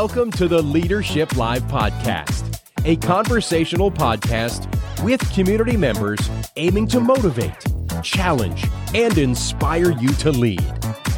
Welcome to the Leadership Live podcast, a conversational podcast with community members aiming to motivate, challenge, and inspire you to lead.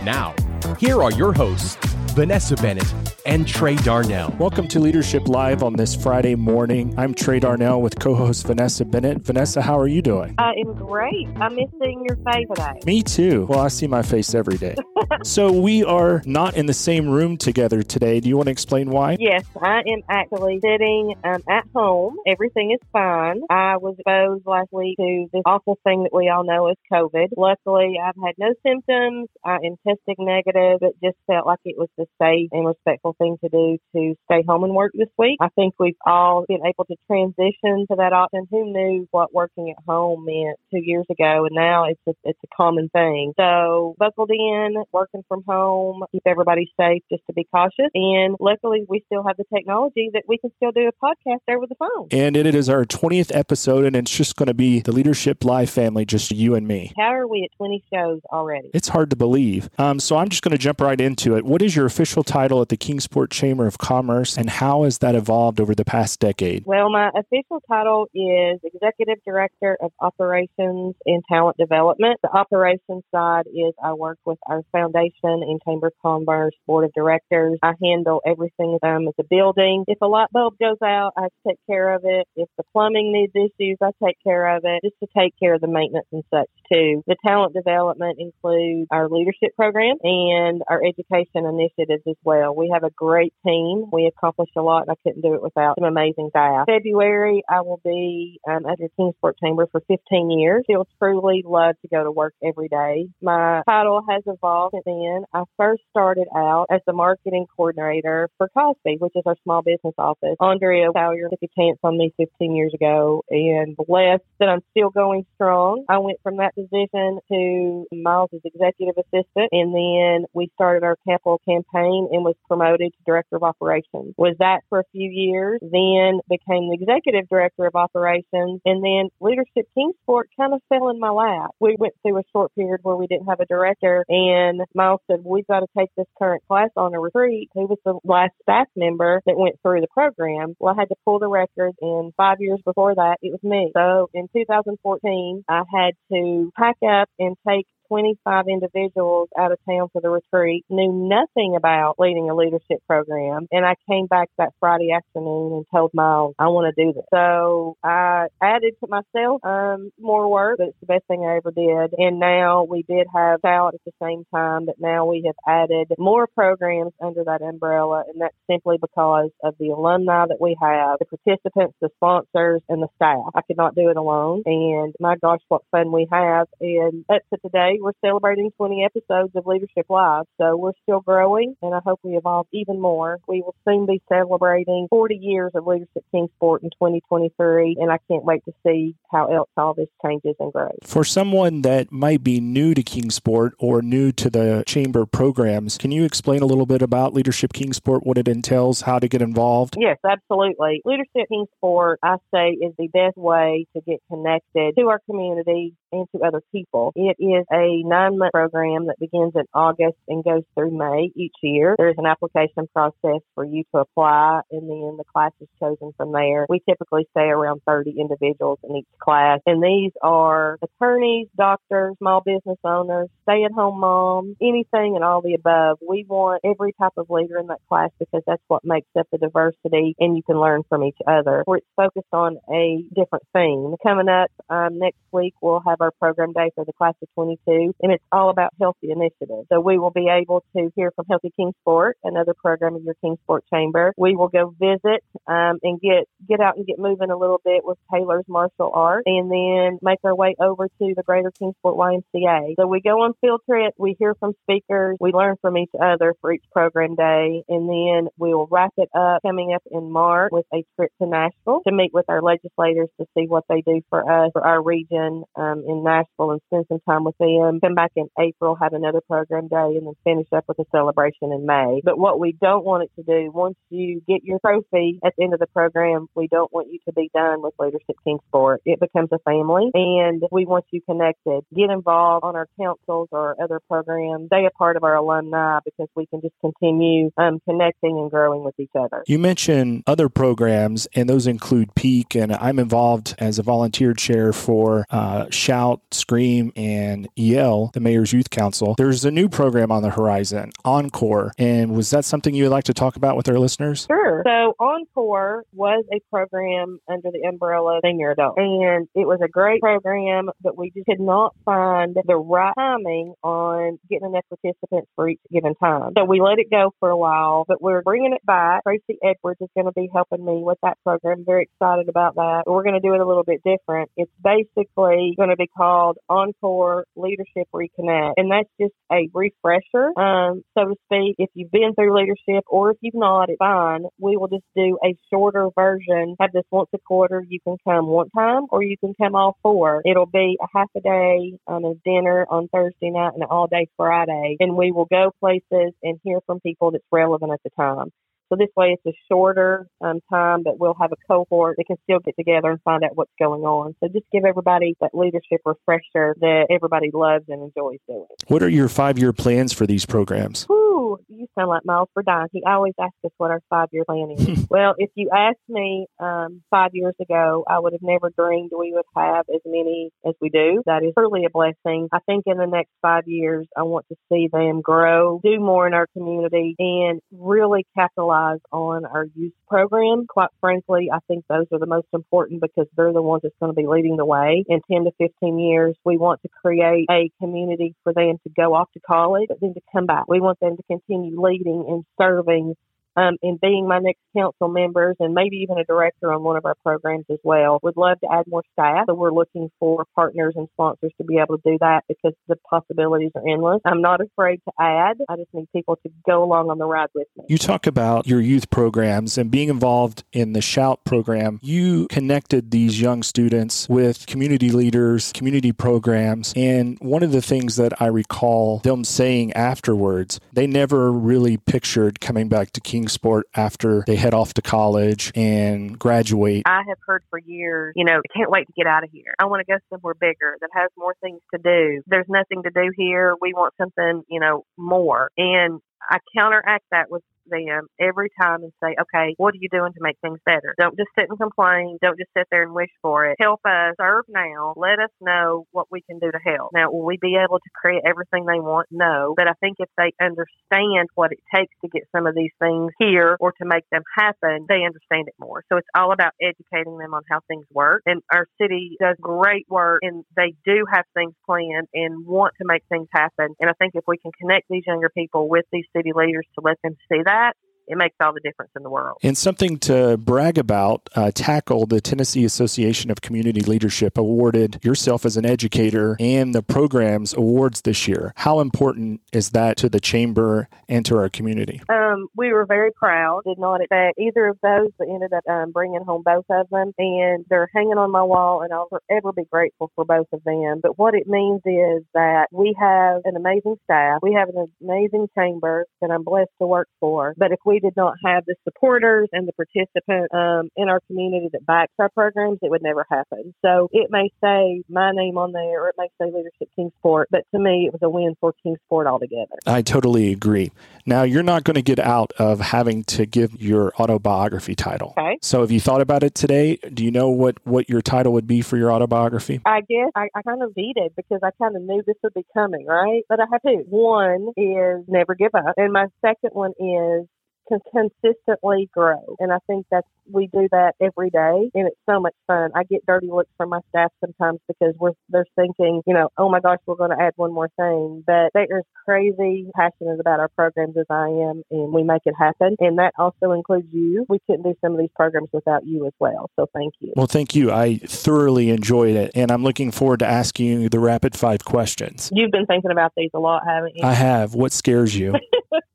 Now, here are your hosts, Vanessa Bennett and Trey Darnell. Welcome to Leadership Live on this Friday morning. I'm Trey Darnell with co host Vanessa Bennett. Vanessa, how are you doing? I am great. I miss seeing your face today. Me too. Well, I see my face every day. so, we are not in the same room together today. Do you want to explain why? Yes, I am actually sitting um, at home. Everything is fine. I was exposed last week to this awful thing that we all know is COVID. Luckily, I've had no symptoms. I am testing negative. It just felt like it was the safe and respectful thing to do to stay home and work this week. I think we've all been able to transition to that option. Who knew what working at home meant two years ago? And now it's a, it's a common thing. So buckled in, working from home, keep everybody safe just to be cautious. And luckily, we still have the technology that we can still do a podcast over the phone. And it is our 20th episode, and it's just going to be the Leadership Live family, just you and me. How are we at 20 shows already? It's hard to believe. Um, so I'm just going to jump right into it. What is your official title at the Kingsport Chamber of Commerce, and how has that evolved over the past decade? Well, my official title is Executive Director of Operations and Talent Development. The operations side is I work with our foundation and Chamber of Commerce Board of Directors. I handle everything um, at the building. If a light bulb goes out, I take care of it. If the plumbing needs issues, I take care of it just to take care of the maintenance and such too. The talent development includes our leadership program and our education initiatives as well. We have a great team. We accomplished a lot, and I couldn't do it without some amazing staff. February, I will be um, at your Kingsport Chamber for 15 years. Still truly love to go to work every day. My title has evolved since then. I first started out as the marketing coordinator for KOSBE, which is our small business office. Andrea Salyer took a chance on me 15 years ago, and blessed that I'm still going strong. I went from that position to Miles' executive assistant, and then we started our capital campaign and was promoted to director of operations. Was that for a few years, then became the executive director of operations, and then leadership Kingsport kind of fell in my lap. We went through a short period where we didn't have a director, and Miles said, We've got to take this current class on a retreat. He was the last staff member that went through the program. Well, I had to pull the records, and five years before that, it was me. So in 2014, I had to pack up and take 25 individuals out of town for the retreat, knew nothing about leading a leadership program. And I came back that Friday afternoon and told Miles, I want to do this. So I added to myself um, more work, but it's the best thing I ever did. And now we did have out at the same time, but now we have added more programs under that umbrella. And that's simply because of the alumni that we have, the participants, the sponsors, and the staff. I could not do it alone. And my gosh, what fun we have. And up to today, we're celebrating 20 episodes of Leadership Live. So we're still growing, and I hope we evolve even more. We will soon be celebrating 40 years of Leadership Kingsport in 2023, and I can't wait to see how else all this changes and grows. For someone that might be new to Kingsport or new to the chamber programs, can you explain a little bit about Leadership Kingsport, what it entails, how to get involved? Yes, absolutely. Leadership Kingsport, I say, is the best way to get connected to our community and to other people. It is a nine month program that begins in August and goes through May each year. There's an application process for you to apply, and then the class is chosen from there. We typically say around 30 individuals in each class, and these are attorneys, doctors, small business owners, stay at home moms, anything and all the above. We want every type of leader in that class because that's what makes up the diversity, and you can learn from each other. Where it's focused on a different theme. Coming up um, next week, we'll have our program day for the class of 22, and it's all about healthy initiatives. So we will be able to hear from Healthy Kingsport, another program of your Kingsport Chamber. We will go visit um, and get get out and get moving a little bit with Taylor's martial art, and then make our way over to the Greater Kingsport YMCA. So we go on field trip, we hear from speakers, we learn from each other for each program day, and then we will wrap it up coming up in March with a trip to Nashville to meet with our legislators to see what they do for us for our region um, in Nashville and spend some time with them them, come back in April, have another program day, and then finish up with a celebration in May. But what we don't want it to do, once you get your trophy at the end of the program, we don't want you to be done with Leadership Kingsport. It becomes a family, and we want you connected. Get involved on our councils or other programs. Stay a part of our alumni because we can just continue um, connecting and growing with each other. You mentioned other programs, and those include Peak, and I'm involved as a volunteer chair for uh, Shout, Scream, and The Mayor's Youth Council. There's a new program on the horizon, Encore, and was that something you would like to talk about with our listeners? Sure. So Encore was a program under the umbrella of Senior Adult, and it was a great program, but we just could not find the right timing on getting enough participants for each given time. So we let it go for a while, but we're bringing it back. Tracy Edwards is going to be helping me with that program. I'm Very excited about that. We're going to do it a little bit different. It's basically going to be called Encore Leadership Reconnect, and that's just a refresher, um, so to speak. If you've been through leadership or if you've not, it's fine. We will just do a shorter version. Have this once a quarter. You can come one time or you can come all four. It'll be a half a day on a dinner on Thursday night and an all day Friday, and we will go places and hear from people that's relevant at the time. So this way it's a shorter um, time, but we'll have a cohort that can still get together and find out what's going on. So just give everybody that leadership refresher that everybody loves and enjoys doing. What are your five year plans for these programs? Whew, you sound like Miles Burdine. He always asks us what our five year plan is. well, if you asked me um, five years ago, I would have never dreamed we would have as many as we do. That is truly a blessing. I think in the next five years, I want to see them grow, do more in our community, and really capitalize on our youth program. Quite frankly, I think those are the most important because they're the ones that's going to be leading the way. In 10 to 15 years, we want to create a community for them to go off to college, but then to come back. We want them to continue leading and serving um, and being my next council members and maybe even a director on one of our programs as well. Would love to add more staff. So we're looking for partners and sponsors to be able to do that because the possibilities are endless. I'm not afraid to add. I just need people to go along on the ride with me. You talk about your youth programs and being involved in the Shout program. You connected these young students with community leaders, community programs. And one of the things that I recall them saying afterwards, they never really pictured coming back to Kingsport after they head off to college and graduate. I have heard for years, you know, I can't wait to get out of here. I want to go somewhere bigger that has more things to do. There's nothing to do here. We want something, you know, more. And I counteract that with them every time and say, okay, what are you doing to make things better? Don't just sit and complain. Don't just sit there and wish for it. Help us serve now. Let us know what we can do to help. Now, will we be able to create everything they want? No. But I think if they understand what it takes to get some of these things here or to make them happen, they understand it more. So it's all about educating them on how things work. And our city does great work and they do have things planned and want to make things happen. And I think if we can connect these younger people with these city leaders to let them see that, that it makes all the difference in the world. And something to brag about, uh, TACL, the Tennessee Association of Community Leadership, awarded yourself as an educator and the program's awards this year. How important is that to the chamber and to our community? Um, we were very proud. Did not expect either of those, but ended up um, bringing home both of them, and they're hanging on my wall, and I'll forever be grateful for both of them. But what it means is that we have an amazing staff, we have an amazing chamber that I'm blessed to work for. But if we did not have the supporters and the participants um, in our community that backs our programs, it would never happen. So it may say my name on there or it may say Leadership Kingsport, but to me, it was a win for Kingsport altogether. I totally agree. Now, you're not going to get out of having to give your autobiography title. Okay. So, have you thought about it today? Do you know what, what your title would be for your autobiography? I guess I, I kind of vetoed because I kind of knew this would be coming, right? But I have two. One is Never Give Up, and my second one is can consistently grow. And I think that's we do that every day and it's so much fun. I get dirty looks from my staff sometimes because we're they're thinking, you know, oh my gosh, we're going to add one more thing. But they're as crazy passionate about our programs as I am and we make it happen. And that also includes you. We couldn't do some of these programs without you as well. So thank you. Well, thank you. I thoroughly enjoyed it and I'm looking forward to asking you the rapid five questions. You've been thinking about these a lot, haven't you? I have. What scares you?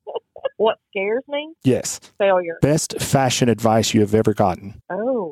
what scares me? Yes. Failure. Best fashion advice you have ever gotten? Oh,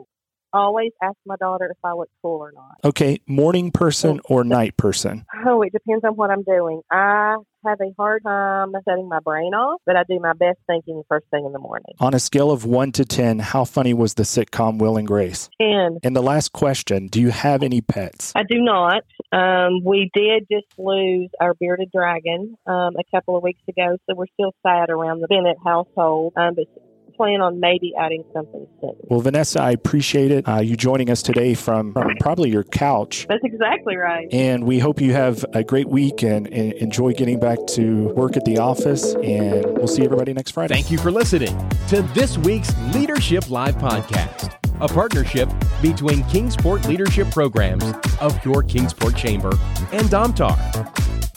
always ask my daughter if I look cool or not. Okay, morning person or night person? Oh, it depends on what I'm doing. I have a hard time setting my brain off, but I do my best thinking first thing in the morning. On a scale of 1 to 10, how funny was the sitcom Will and Grace? 10. And the last question Do you have any pets? I do not. Um, we did just lose our bearded dragon um, a couple of weeks ago, so we're still sad around the Bennett household. Um, but plan on maybe adding something soon. Well, Vanessa, I appreciate it. Uh, you joining us today from, from probably your couch. That's exactly right. And we hope you have a great week and, and enjoy getting back to work at the office. And we'll see everybody next Friday. Thank you for listening to this week's Leadership Live podcast, a partnership between Kingsport Leadership Programs of your Kingsport Chamber and Domtar.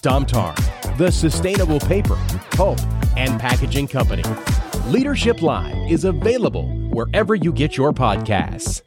Domtar, the sustainable paper, pulp, and packaging company. Leadership Live is available wherever you get your podcasts.